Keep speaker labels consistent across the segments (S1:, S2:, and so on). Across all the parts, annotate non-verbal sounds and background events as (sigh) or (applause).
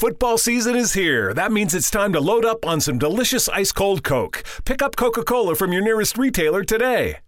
S1: Football season is here. That means it's time to load up on some delicious ice cold Coke. Pick up Coca Cola from your nearest retailer today.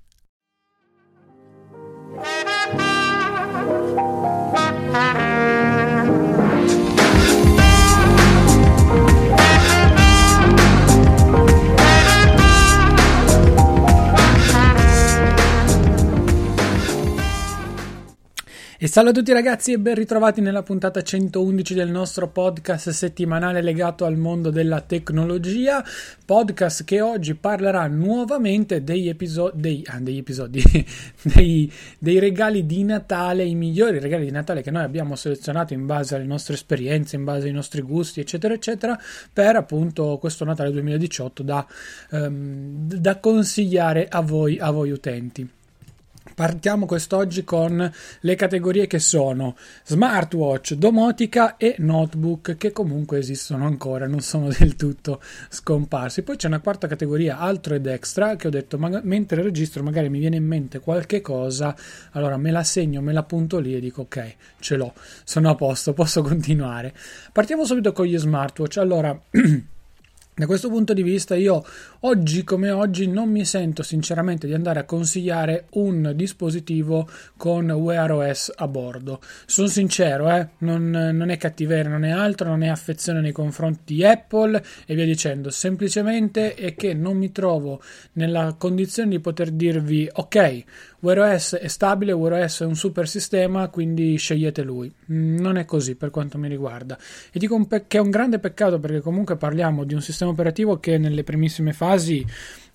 S2: E salve a tutti ragazzi e ben ritrovati nella puntata 111 del nostro podcast settimanale legato al mondo della tecnologia, podcast che oggi parlerà nuovamente degli episodi, dei, ah, degli episodi (laughs) dei, dei, regali di Natale, i migliori regali di Natale che noi abbiamo selezionato in base alle nostre esperienze, in base ai nostri gusti, eccetera, eccetera, per appunto questo Natale 2018 da, um, da consigliare a voi, a voi utenti. Partiamo quest'oggi con le categorie che sono smartwatch, domotica e notebook che comunque esistono ancora, non sono del tutto scomparsi. Poi c'è una quarta categoria, altro ed extra, che ho detto ma- mentre registro magari mi viene in mente qualche cosa, allora me la segno, me la punto lì e dico ok, ce l'ho, sono a posto, posso continuare. Partiamo subito con gli smartwatch. Allora (clears throat) Da questo punto di vista io oggi come oggi non mi sento sinceramente di andare a consigliare un dispositivo con Wear OS a bordo. Sono sincero, eh? non, non, è cattiveria, non è altro, non è affezione nei confronti di Apple e via dicendo. Semplicemente è che non mi trovo nella condizione di poter dirvi ok, Wear OS è stabile, Wear OS è un super sistema, quindi scegliete lui. Non è così per quanto mi riguarda. E dico che è un grande peccato perché comunque parliamo di un sistema operativo che nelle primissime fasi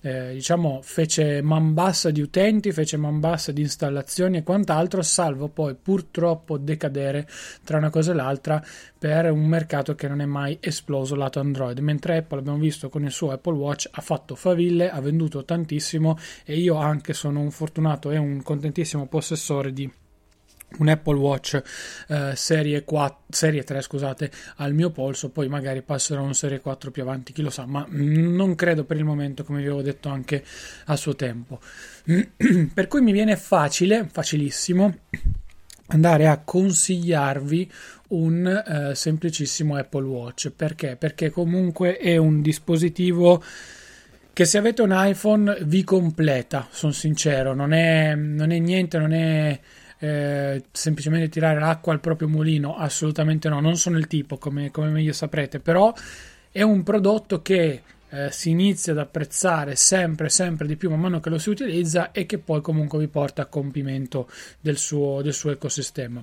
S2: eh, diciamo fece man bassa di utenti, fece man bassa di installazioni e quant'altro, salvo poi purtroppo decadere tra una cosa e l'altra per un mercato che non è mai esploso lato Android, mentre Apple abbiamo visto con il suo Apple Watch ha fatto faville, ha venduto tantissimo e io anche sono un fortunato e un contentissimo possessore di un Apple Watch eh, serie, 4, serie 3 scusate al mio polso poi magari passerò un serie 4 più avanti chi lo sa ma non credo per il momento come vi avevo detto anche a suo tempo. (clears throat) Per cui mi viene facile facilissimo andare a consigliarvi un eh, semplicissimo Apple Watch. Perché? Perché comunque è un dispositivo che se avete un iPhone vi completa sono sincero non è, non è niente non è eh, semplicemente tirare l'acqua al proprio mulino, assolutamente no, non sono il tipo come, come meglio saprete, però è un prodotto che eh, si inizia ad apprezzare sempre, sempre di più man mano che lo si utilizza e che poi comunque vi porta a compimento del suo, del suo ecosistema.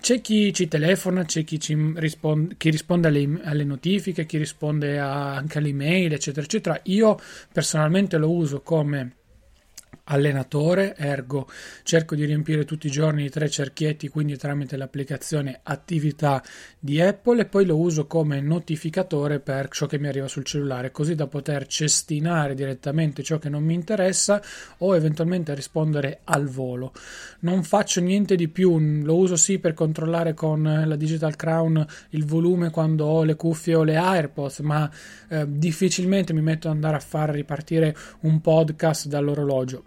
S2: C'è chi ci telefona, c'è chi, risponde, chi risponde alle, alle, notifiche, chi risponde a, anche alle email, eccetera, eccetera. Io personalmente lo uso come allenatore, ergo cerco di riempire tutti i giorni i tre cerchietti, quindi tramite l'applicazione attività di Apple e poi lo uso come notificatore per ciò che mi arriva sul cellulare, così da poter cestinare direttamente ciò che non mi interessa o eventualmente rispondere al volo. Non faccio niente di più, lo uso sì per controllare con la Digital Crown il volume quando ho le cuffie o le AirPods, ma eh, difficilmente mi metto ad andare a far ripartire un podcast dall'orologio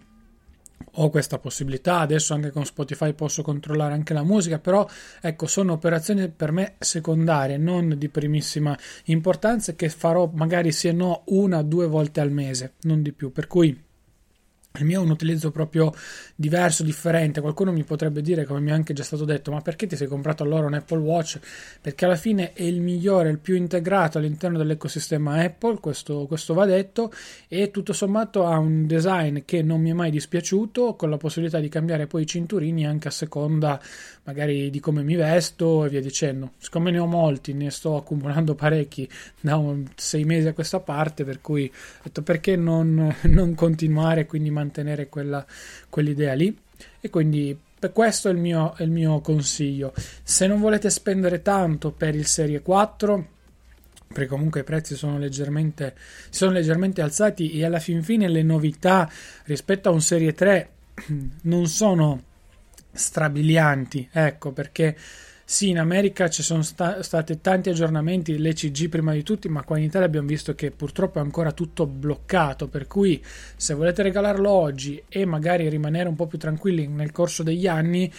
S2: ho questa possibilità, adesso anche con Spotify posso controllare anche la musica, però ecco, sono operazioni per me secondarie, non di primissima importanza che farò magari se no una o due volte al mese, non di più, per cui il mio è un utilizzo proprio diverso, differente. Qualcuno mi potrebbe dire, come mi è anche già stato detto, ma perché ti sei comprato allora un Apple Watch? Perché alla fine è il migliore, il più integrato all'interno dell'ecosistema Apple, questo, questo va detto, e tutto sommato ha un design che non mi è mai dispiaciuto, con la possibilità di cambiare poi i cinturini anche a seconda magari di come mi vesto e via dicendo. Siccome ne ho molti, ne sto accumulando parecchi da sei mesi a questa parte, per cui ho detto perché non, non continuare, quindi mantenere mantenere quella, quell'idea lì. E quindi questo è il, mio, è il mio consiglio. Se non volete spendere tanto per il serie 4 perché comunque i prezzi sono leggermente, sono leggermente alzati e alla fin fine le novità rispetto a un serie 3 (clears throat) non sono strabilianti ecco perché sì, in America ci sono sta- stati tanti aggiornamenti, l'ECG prima di tutti, ma qua in Italia abbiamo visto che purtroppo è ancora tutto bloccato, per cui se volete regalarlo oggi e magari rimanere un po' più tranquilli nel corso degli anni,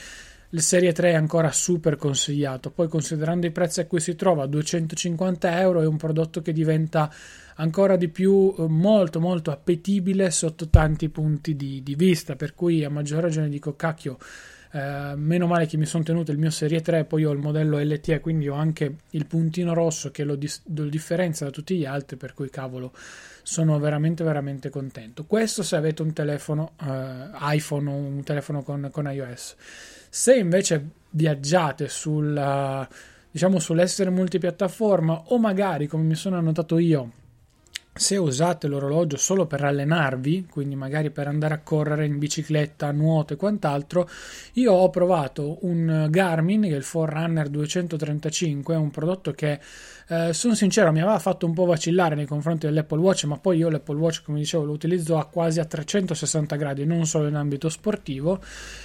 S2: il Serie 3 è ancora super consigliato. Poi, considerando i prezzi a cui si trova, 250 euro è un prodotto che diventa ancora di più eh, molto molto appetibile sotto tanti punti di, di vista. Per cui a maggior ragione dico cacchio eh, meno male che mi sono tenuto il mio Serie 3, poi ho il modello LTE, quindi ho anche il puntino rosso che lo, dis- lo differenzia da tutti gli altri, per cui cavolo, sono veramente veramente contento. Questo se avete un telefono eh, iPhone o un telefono con, con, iOS. Se invece viaggiate sul, diciamo, sull'essere multipiattaforma o magari, come mi sono annotato io, se usate l'orologio solo per allenarvi, quindi magari per andare a correre in bicicletta, nuoto e quant'altro, io ho provato un Garmin che è il Forerunner 235, è un prodotto che eh, sono sincero, mi aveva fatto un po' vacillare nei confronti dell'Apple Watch, ma poi io l'Apple Watch, come dicevo, lo utilizzo a quasi a 360 gradi, non solo in ambito sportivo,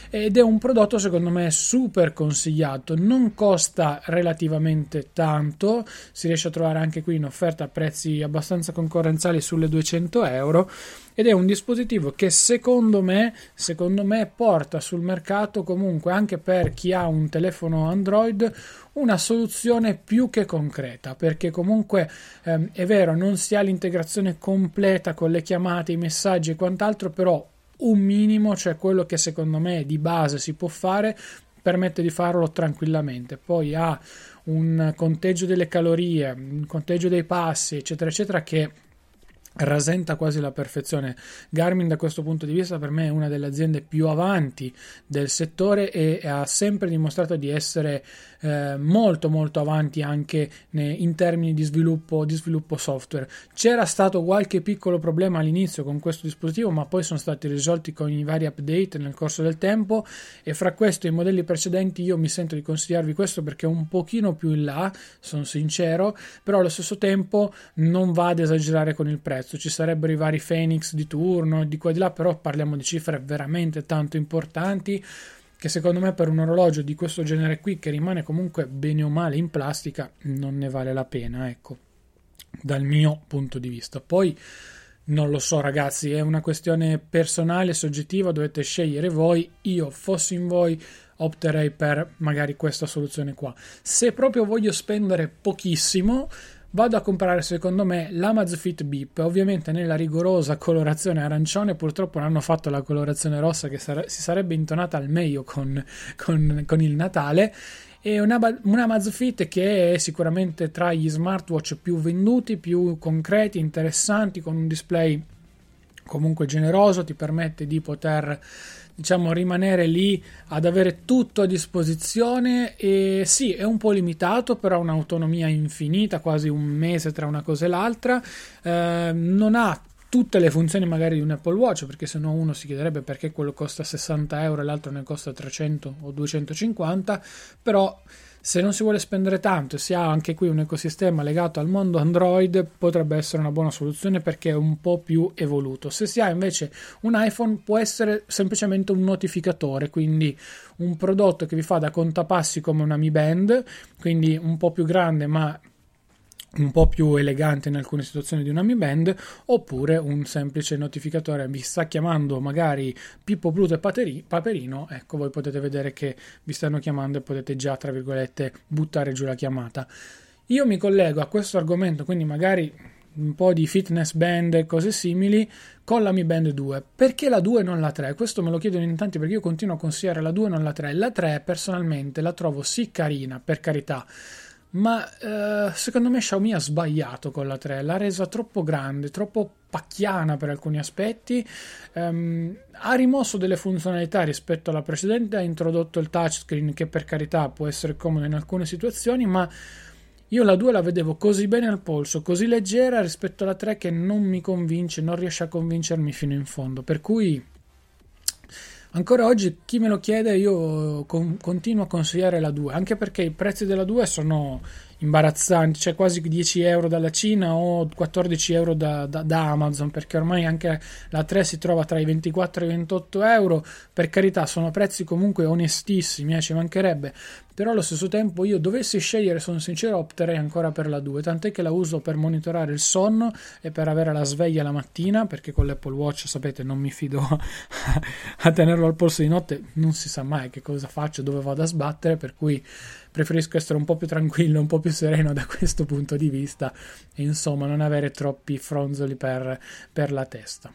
S2: ed è un prodotto secondo me super consigliato, non costa relativamente tanto, si riesce a trovare anche qui in offerta a prezzi abbastanza concorrenziali sulle 200 euro ed è un dispositivo che secondo me, secondo me porta sul mercato comunque anche per chi ha un telefono Android una soluzione più che concreta perché comunque ehm, è vero non si ha l'integrazione completa con le chiamate, i messaggi e quant'altro però un minimo, cioè quello che secondo me di base si può fare permette di farlo tranquillamente. Poi ha un conteggio delle calorie, un conteggio dei passi, eccetera, eccetera, che rasenta quasi la perfezione. Garmin da questo punto di vista per me è una delle aziende più avanti del settore e ha sempre dimostrato di essere eh, molto molto avanti anche in termini di sviluppo, di sviluppo software. C'era stato qualche piccolo problema all'inizio con questo dispositivo, ma poi sono stati risolti con i vari update nel corso del tempo e fra questo e i modelli precedenti io mi sento di consigliarvi questo perché è un pochino più in là, sono sincero, però allo stesso tempo non va ad esagerare con il prezzo. Ci sarebbero i vari Phoenix di turno, di qua e di là, però parliamo di cifre veramente tanto importanti che secondo me per un orologio di questo genere qui che rimane comunque bene o male in plastica non ne vale la pena, ecco, dal mio punto di vista. Poi non lo so ragazzi, è una questione personale, soggettiva, dovete scegliere voi, io fossi in voi opterei per magari questa soluzione qua. Se proprio voglio spendere pochissimo, vado a comprare secondo me l'Amazfit Beep. Ovviamente nella rigorosa colorazione arancione purtroppo non hanno fatto la colorazione rossa che sare- si sarebbe intonata al meglio con, con, con il Natale. E una, un Amazfit che è sicuramente tra gli smartwatch più venduti, più concreti, interessanti, con un display comunque generoso, ti permette di poter diciamo rimanere lì ad avere tutto a disposizione e sì è un po' limitato però ha un'autonomia infinita quasi un mese tra una cosa e l'altra. Eh, non ha tutte le funzioni magari di un Apple Watch perché se no uno si chiederebbe perché quello costa 60 euro e l'altro ne costa 300 o 250 però se non si vuole spendere tanto e si ha anche qui un ecosistema legato al mondo Android, potrebbe essere una buona soluzione perché è un po' più evoluto. Se si ha invece un iPhone, può essere semplicemente un notificatore, quindi un prodotto che vi fa da contapassi come una Mi Band, quindi un po' più grande ma un po' più elegante in alcune situazioni di una Mi Band oppure un semplice notificatore vi sta chiamando magari Pippo Pluto e Paperino ecco voi potete vedere che vi stanno chiamando e potete già tra virgolette buttare giù la chiamata. Io mi collego a questo argomento quindi magari un po' di fitness band e cose simili con la Mi Band 2 perché la 2 e non la 3 questo me lo chiedono in tanti perché io continuo a consigliare la 2 e non la 3 la 3 personalmente la trovo sì carina per carità ma eh, secondo me Xiaomi ha sbagliato con la 3, l'ha resa troppo grande, troppo pacchiana per alcuni aspetti, um, ha rimosso delle funzionalità rispetto alla precedente, ha introdotto il touchscreen che per carità può essere comodo in alcune situazioni, ma io la 2 la vedevo così bene al polso, così leggera rispetto alla 3 che non mi convince, non riesce a convincermi fino in fondo, per cui Ancora oggi chi me lo chiede io con, continuo a consigliare la 2, anche perché i prezzi della 2 sono imbarazzanti, cioè quasi 10 euro dalla Cina o 14 euro da, da, da, Amazon, perché ormai anche la 3 si trova tra i 24 e i 28 euro. Per carità, sono prezzi comunque onestissimi, eh, ci mancherebbe. Però allo stesso tempo io dovessi scegliere, sono sincero, opterei ancora per la 2, tant'è che la uso per monitorare il sonno e per avere la sveglia la mattina, perché con l'Apple Watch, sapete, non mi fido (laughs) a tenerlo al polso di notte, non si sa mai che cosa faccio, dove vado a sbattere, per cui preferisco essere un po' più tranquillo, un po' più sereno da questo punto di vista e insomma non avere troppi fronzoli per, per la testa.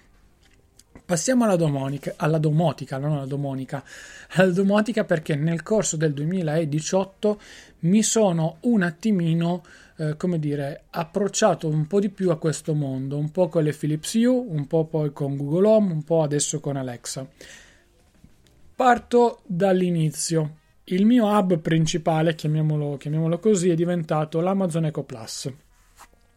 S2: Passiamo alla domonica, alla domotica, non alla domonica, alla domotica perché nel corso del 2018 mi sono un attimino, eh, come dire, approcciato un po' di più a questo mondo, un po' con le Philips Hue, un po' poi con Google Home, un po' adesso con Alexa. Parto dall'inizio. Il mio hub principale, chiamiamolo, chiamiamolo così, è diventato l'Amazon Echo Plus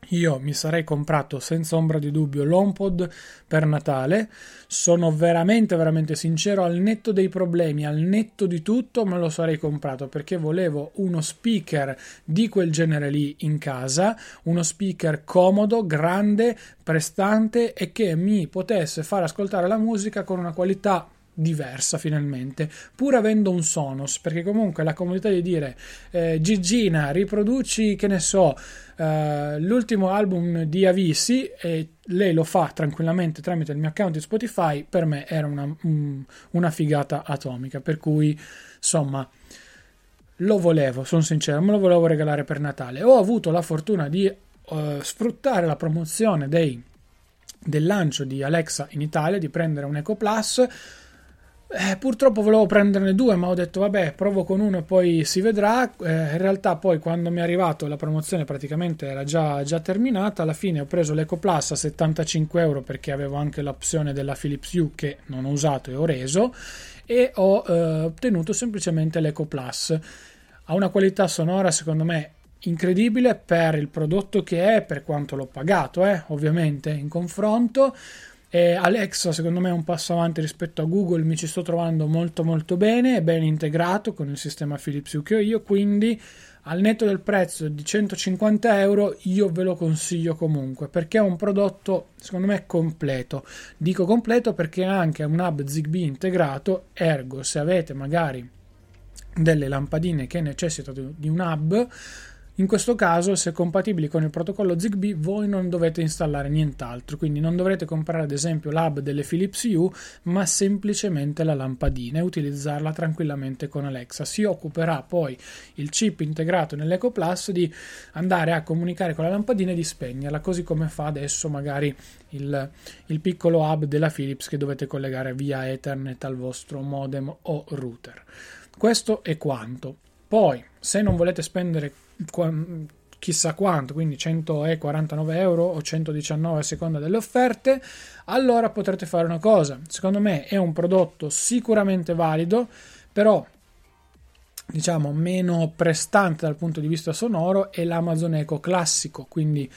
S2: io mi sarei comprato senza ombra di dubbio l'HomePod per Natale. Sono veramente, veramente sincero, al netto dei problemi, al netto di tutto, me lo sarei comprato perché volevo uno speaker di quel genere lì in casa, uno speaker comodo, grande, prestante e che mi potesse far ascoltare la musica con una qualità diversa finalmente, pur avendo un Sonos, perché comunque la comodità di dire eh, Gigina, riproduci, che ne so, eh, l'ultimo album di Avisi e lei lo fa tranquillamente tramite il mio account di Spotify, per me era una, un, una figata atomica, per cui insomma lo volevo, sono sincero, me lo volevo regalare per Natale. Ho avuto la fortuna di uh, sfruttare la promozione dei, del lancio di Alexa in Italia, di prendere un Eco Plus eh, purtroppo volevo prenderne due, ma ho detto vabbè, provo con uno e poi si vedrà. Eh, in realtà, poi quando mi è arrivato la promozione praticamente era già, già terminata. Alla fine ho preso l'Eco Plus a 75 euro perché avevo anche l'opzione della Philips Hue che non ho usato e ho reso. E ho eh, ottenuto semplicemente l'Eco Plus. Ha una qualità sonora, secondo me, incredibile per il prodotto che è, per quanto l'ho pagato, eh, ovviamente in confronto. E Alexa secondo me è un passo avanti rispetto a Google, mi ci sto trovando molto molto bene, è ben integrato con il sistema Philips Hue che ho io, quindi al netto del prezzo di 150 euro io ve lo consiglio comunque perché è un prodotto secondo me completo. Dico completo perché ha anche un hub Zigbee integrato, ergo se avete magari delle lampadine che necessitano di un hub in questo caso, se compatibili con il protocollo ZigBee, voi non dovete installare nient'altro, quindi non dovrete comprare ad esempio l'hub delle Philips Hue, ma semplicemente la lampadina e utilizzarla tranquillamente con Alexa. Si occuperà poi il chip integrato nell'Eco Plus di andare a comunicare con la lampadina e di spegnerla, così come fa adesso magari il, il piccolo hub della Philips che dovete collegare via Ethernet al vostro modem o router. Questo è quanto. Poi, se non volete spendere chissà quanto, quindi 149 euro o 119 a seconda delle offerte, allora potrete fare una cosa. Secondo me è un prodotto sicuramente valido, però diciamo meno prestante dal punto di vista sonoro è l'Amazon Echo classico, quindi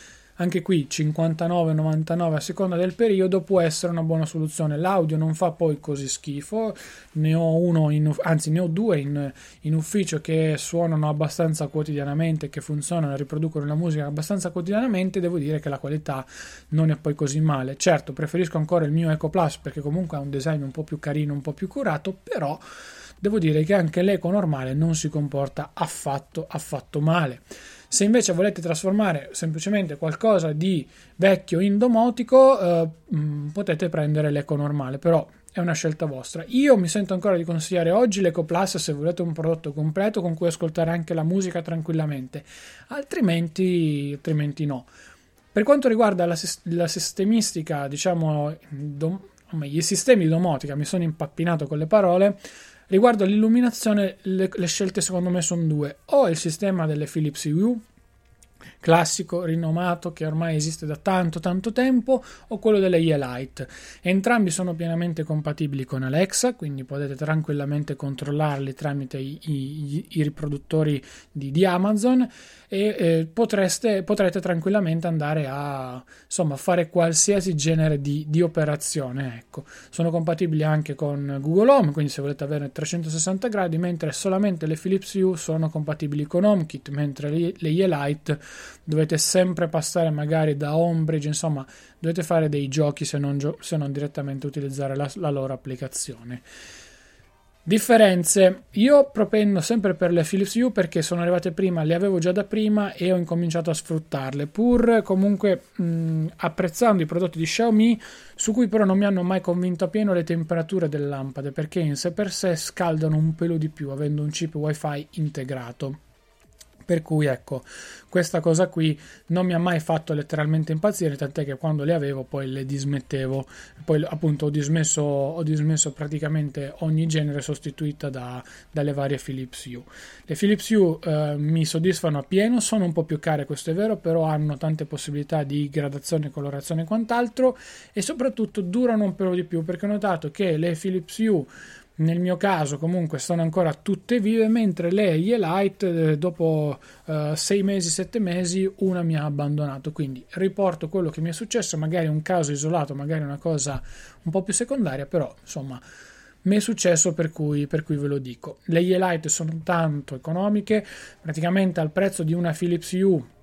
S2: anche qui 59,99 a seconda del periodo può essere una buona soluzione. L'audio non fa poi così schifo, ne ho uno, in, anzi ne ho due in, in ufficio che suonano abbastanza quotidianamente, che funzionano e riproducono la musica abbastanza quotidianamente. Devo dire che la qualità non è poi così male. Certo, preferisco ancora il mio Eco Plus perché comunque ha un design un po' più carino, un po' più curato, però devo dire che anche l'Eco normale non si comporta affatto, affatto male. Se invece volete trasformare semplicemente qualcosa di vecchio in domotico, eh, mm, potete prendere l'eco normale, però è una scelta vostra. Io mi sento ancora di consigliare oggi l'Eco Plus se volete un prodotto completo con cui ascoltare anche la musica tranquillamente, altrimenti, altrimenti no. Per quanto riguarda la, la sistemistica, diciamo, dom- i sistemi domotica, mi sono impappinato con le parole. Riguardo all'illuminazione, le, le scelte secondo me sono due: o il sistema delle Philips Hue, classico, rinomato, che ormai esiste da tanto tanto tempo, o quello delle Yeelite. Entrambi sono pienamente compatibili con Alexa, quindi potete tranquillamente controllarli tramite i, i, i riproduttori di, di, Amazon e eh, potreste, potrete tranquillamente andare a insomma, fare qualsiasi genere di, di operazione. Ecco. Sono compatibili anche con Google Home, quindi se volete avere 360 gradi, mentre solamente le Philips Hue sono compatibili con HomeKit, mentre le, le Yeelite dovete sempre passare magari da Homebridge, insomma dovete fare dei giochi se non, gio- se non direttamente utilizzare la, la loro applicazione. Differenze. Io propendo sempre per le Philips Hue perché sono arrivate prima, le avevo già da prima e ho incominciato a sfruttarle, pur comunque mh, apprezzando i prodotti di Xiaomi, su cui però non mi hanno mai convinto a pieno le temperature delle lampade, perché in sé per sé scaldano un pelo di più avendo un chip WiFi integrato. Per cui ecco, questa cosa qui non mi ha mai fatto letteralmente impazzire, tant'è che quando le avevo poi le dismettevo. Poi appunto ho dismesso, ho dismesso praticamente ogni genere sostituita da, dalle varie Philips Hue. Le Philips Hue eh, mi soddisfano appieno, sono un po' più care, questo è vero, però hanno tante possibilità di gradazione, colorazione e quant'altro e soprattutto durano un po' di più perché ho notato che le Philips Hue nel mio caso comunque sono ancora tutte vive mentre le Elite eh, dopo 6 uh, mesi 7 mesi una mi ha abbandonato. Quindi riporto quello che mi è successo magari un caso isolato magari una cosa un po' più secondaria però insomma mi è successo per cui, per cui ve lo dico. Le Elite sono tanto economiche praticamente al prezzo di una Philips Hue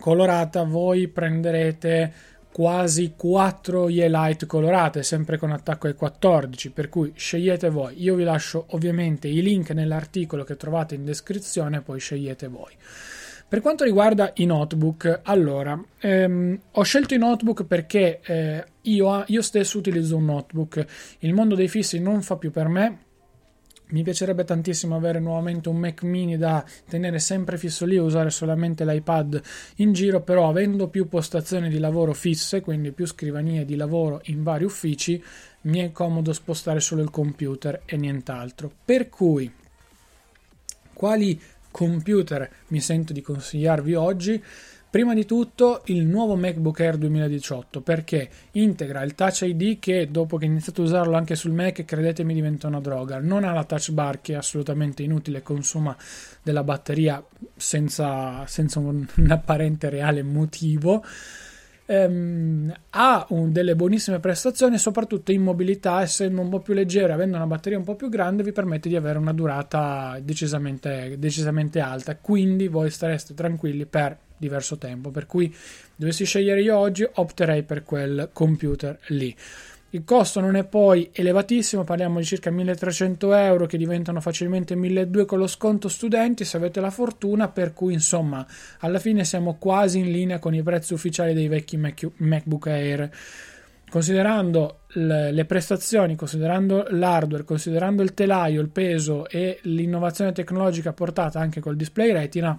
S2: colorata voi prenderete quasi 4 Light colorate, sempre con attacco ai 14, per cui scegliete voi. Io vi lascio ovviamente i link nell'articolo che trovate in descrizione, poi scegliete voi. Per quanto riguarda i notebook, allora, ehm, ho scelto i notebook perché eh, io, io stesso utilizzo un notebook. Il mondo dei fissi non fa più per me, mi piacerebbe tantissimo avere nuovamente un Mac mini da tenere sempre fisso lì e usare solamente l'iPad in giro, però avendo più postazioni di lavoro fisse, quindi più scrivanie di lavoro in vari uffici, mi è comodo spostare solo il computer e nient'altro. Per cui, quali computer mi sento di consigliarvi oggi? Prima di tutto il nuovo MacBook Air 2018 perché integra il Touch ID che dopo che ho iniziato a usarlo anche sul Mac credetemi diventa una droga. Non ha la touch bar che è assolutamente inutile e consuma della batteria senza, senza un, (laughs) un apparente reale motivo. Um, ha un, delle buonissime prestazioni soprattutto in mobilità essendo un po' più leggero avendo una batteria un po' più grande vi permette di avere una durata decisamente, decisamente alta quindi voi stareste tranquilli per diverso tempo. Per cui dovessi scegliere io oggi, opterei per quel computer lì. Il costo non è poi elevatissimo, parliamo di circa 1300 euro che diventano facilmente 1200 con lo sconto studenti se avete la fortuna, per cui insomma alla fine siamo quasi in linea con i prezzi ufficiali dei vecchi Mac- MacBook Air. Considerando le prestazioni, considerando l'hardware, considerando il telaio, il peso e l'innovazione tecnologica portata anche col display retina,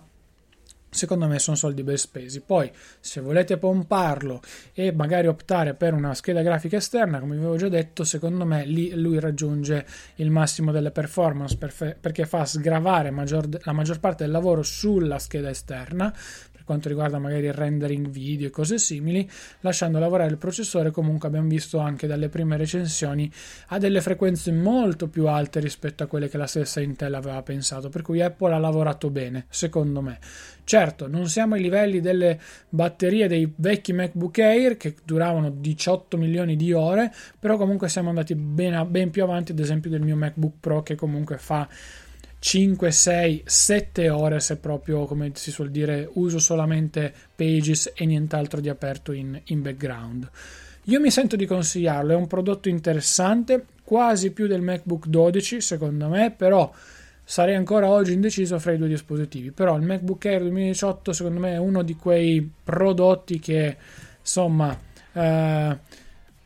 S2: secondo me sono soldi ben spesi. Poi, se volete pomparlo e magari optare per una scheda grafica esterna, come vi avevo già detto, secondo me lì lui raggiunge il massimo delle performance perché fa sgravare maggior, la maggior parte del lavoro sulla scheda esterna, quanto riguarda magari il rendering video e cose simili, lasciando lavorare il processore. Comunque abbiamo visto anche dalle prime recensioni a delle frequenze molto più alte rispetto a quelle che la stessa Intel aveva pensato, per cui Apple ha lavorato bene, secondo me. Certo, non siamo ai livelli delle batterie dei vecchi MacBook Air che duravano 18 milioni di ore, però comunque siamo andati ben, ben più avanti, ad esempio, del mio MacBook Pro che comunque fa 5, 6, 7 ore se proprio, come si suol dire, uso solamente Pages e nient'altro di aperto in, in background. Io mi sento di consigliarlo, è un prodotto interessante, quasi più del MacBook 12 secondo me, però sarei ancora oggi indeciso fra i due dispositivi. Però il MacBook Air 2018 secondo me è uno di quei prodotti che insomma eh,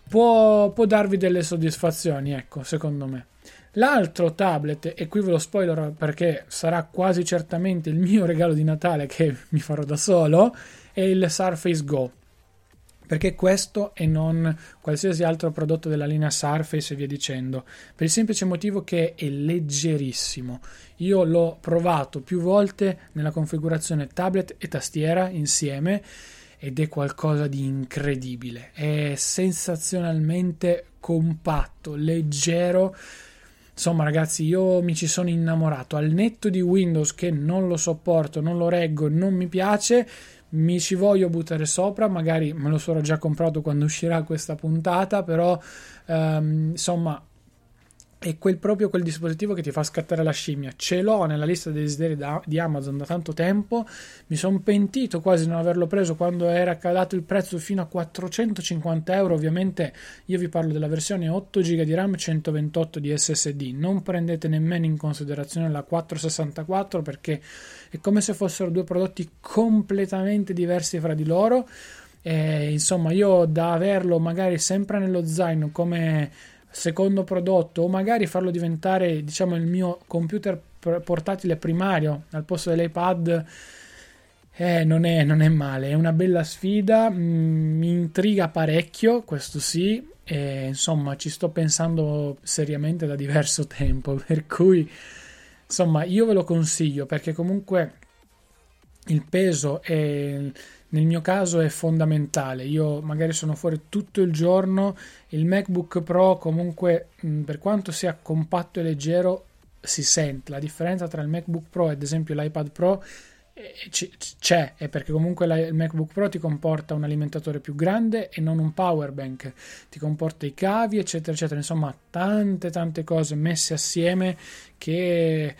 S2: può, può darvi delle soddisfazioni, ecco, secondo me. L'altro tablet, e qui ve lo spoiler perché sarà quasi certamente il mio (laughs) regalo di Natale che mi farò da solo, è il Surface Go. perché questo e non qualsiasi altro prodotto della linea Surface e via dicendo, per il semplice motivo che è leggerissimo. Io l'ho provato più volte nella configurazione tablet e tastiera insieme ed è qualcosa di incredibile, è sensazionalmente compatto, leggero. Insomma, ragazzi, io mi ci sono innamorato. Al netto di Windows che non lo sopporto, non lo reggo, non mi piace mi ci voglio buttare sopra, magari me lo sarò già comprato quando uscirà questa puntata, però ehm, insomma è quel, proprio quel dispositivo che ti fa scattare la scimmia. Ce l'ho nella lista dei desideri da, di Amazon da tanto tempo. Mi sono pentito quasi di non averlo preso quando era calato il prezzo fino a 450 euro. Ovviamente io vi parlo della versione 8 GB di RAM 128 di SSD. Non prendete nemmeno in considerazione la 464 perché è come se fossero due prodotti completamente diversi fra di loro. E, insomma, io da averlo magari sempre nello zaino come secondo prodotto o magari farlo diventare diciamo il mio computer portatile primario al posto dell'iPad eh, non, è, non è male, è una bella sfida, mm, mi intriga parecchio, questo sì, e insomma ci sto pensando seriamente da diverso (laughs) tempo, per cui insomma io ve lo consiglio perché comunque il peso è nel mio caso è fondamentale. Io magari sono fuori tutto il giorno, il MacBook Pro comunque per quanto sia compatto e leggero si sente. La differenza tra il MacBook Pro e ad esempio l'iPad Pro eh, c'è, è perché comunque il MacBook Pro ti comporta un alimentatore più grande e non un power bank, ti comporta i cavi, eccetera, eccetera. Insomma, tante, tante cose messe assieme che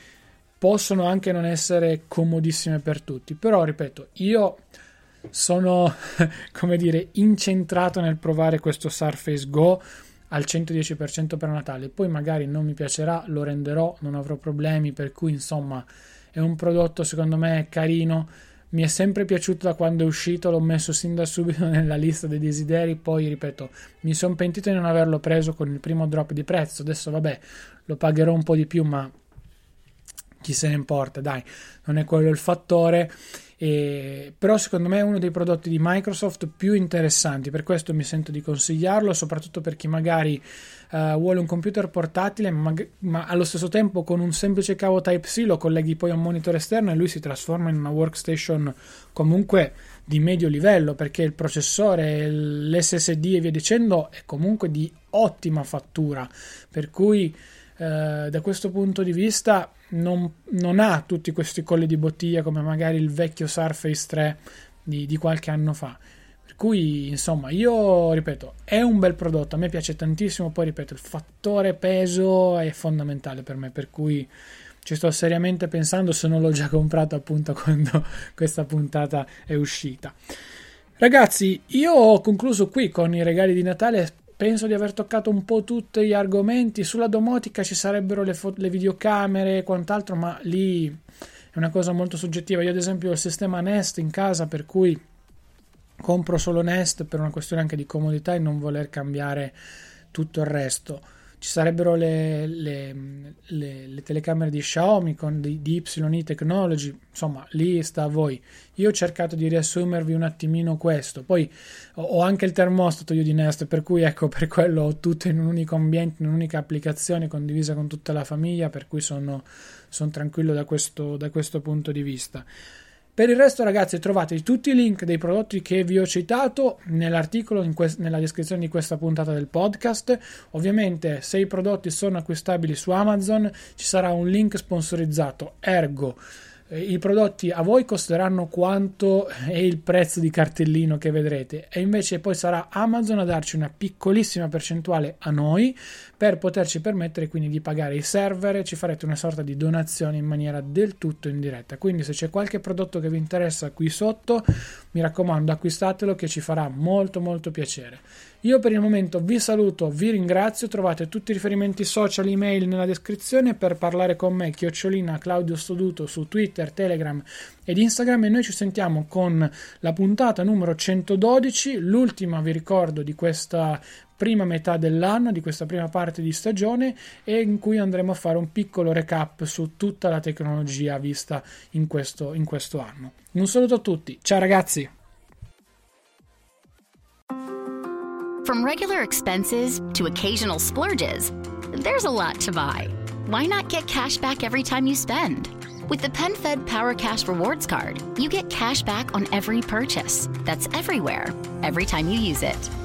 S2: possono anche non essere comodissime per tutti. Però, ripeto, io sono, (laughs) come dire, incentrato nel provare questo Surface Go al 110% per Natale. Poi magari non mi piacerà, lo renderò, non avrò problemi, per cui insomma è un prodotto secondo me carino. Mi è sempre piaciuto da quando è uscito, l'ho messo sin da subito (laughs) nella lista dei desideri, poi ripeto, mi sono pentito di non averlo preso con il primo drop di prezzo, adesso vabbè, lo pagherò un po' di più, ma chi se ne importa, dai, non è quello il fattore. E, però secondo me è uno dei prodotti di Microsoft più interessanti, per questo mi sento di consigliarlo, soprattutto per chi magari uh, vuole un computer portatile, ma, ma, allo stesso tempo con un semplice cavo Type-C lo colleghi poi a un monitor esterno e lui si trasforma in una workstation comunque di medio livello, perché il processore, l'SSD e via dicendo è comunque di ottima fattura, per cui uh, da questo punto di vista non, non, ha tutti questi colli di bottiglia come magari il vecchio Surface 3 di, di, qualche anno fa. Per cui, insomma, io ripeto, è un bel prodotto, a me piace tantissimo, poi ripeto, il fattore peso è fondamentale per me, per cui ci sto seriamente pensando se non l'ho già comprato appunto (laughs) quando questa puntata è uscita. Ragazzi, io ho concluso qui con i regali di Natale penso di aver toccato un po' tutti gli argomenti. Sulla domotica ci sarebbero le, fo- le videocamere e quant'altro, ma lì è una cosa molto soggettiva. Io, ad esempio, ho il sistema Nest in casa, per cui compro solo Nest per una questione anche di comodità e non voler cambiare tutto il resto ci sarebbero le, le, le, le, telecamere di Xiaomi con di, di YI Technology, insomma lì sta a voi. Io ho cercato di riassumervi un attimino questo, poi ho, anche il termostato io di Nest, per cui ecco per quello ho tutto in un unico ambiente, in un'unica applicazione condivisa con tutta la famiglia, per cui sono, sono tranquillo da questo, da questo punto di vista. Per il resto, ragazzi, trovate tutti i link dei prodotti che vi ho citato nell'articolo, que- nella descrizione di questa puntata del podcast. Ovviamente, se i prodotti sono acquistabili su Amazon, ci sarà un link sponsorizzato. Ergo, eh, i prodotti a voi costeranno quanto è il prezzo di cartellino che vedrete e invece poi sarà Amazon a darci una piccolissima percentuale a noi per poterci permettere quindi di pagare i server e ci farete una sorta di donazione in maniera del tutto indiretta. Quindi se c'è qualche prodotto che vi interessa qui sotto mi raccomando acquistatelo che ci farà molto molto piacere. Io per il momento vi saluto, vi ringrazio, trovate tutti i riferimenti social, email nella descrizione per parlare con me, chiocciolina Claudio Stoduto su Twitter, Telegram ed Instagram e noi ci sentiamo con la puntata numero 112, l'ultima vi ricordo di questa prima metà dell'anno, di questa prima parte di stagione e in cui andremo a fare un piccolo recap su tutta la tecnologia vista in questo, in questo anno. Un saluto a tutti, ciao ragazzi!
S3: From regular expenses to occasional splurges, there's a lot to buy. Why not get cash back every time you spend? With the PenFed Power Cash Rewards Card, you get cash back on every purchase. That's everywhere, every time you use it.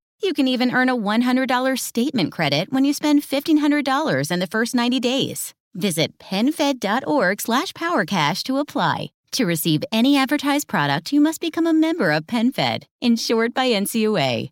S4: You can even earn a $100 statement credit when you spend $1,500 in the first 90 days. Visit PenFed.org slash PowerCash to apply. To receive any advertised product, you must become a member of PenFed, insured by NCUA.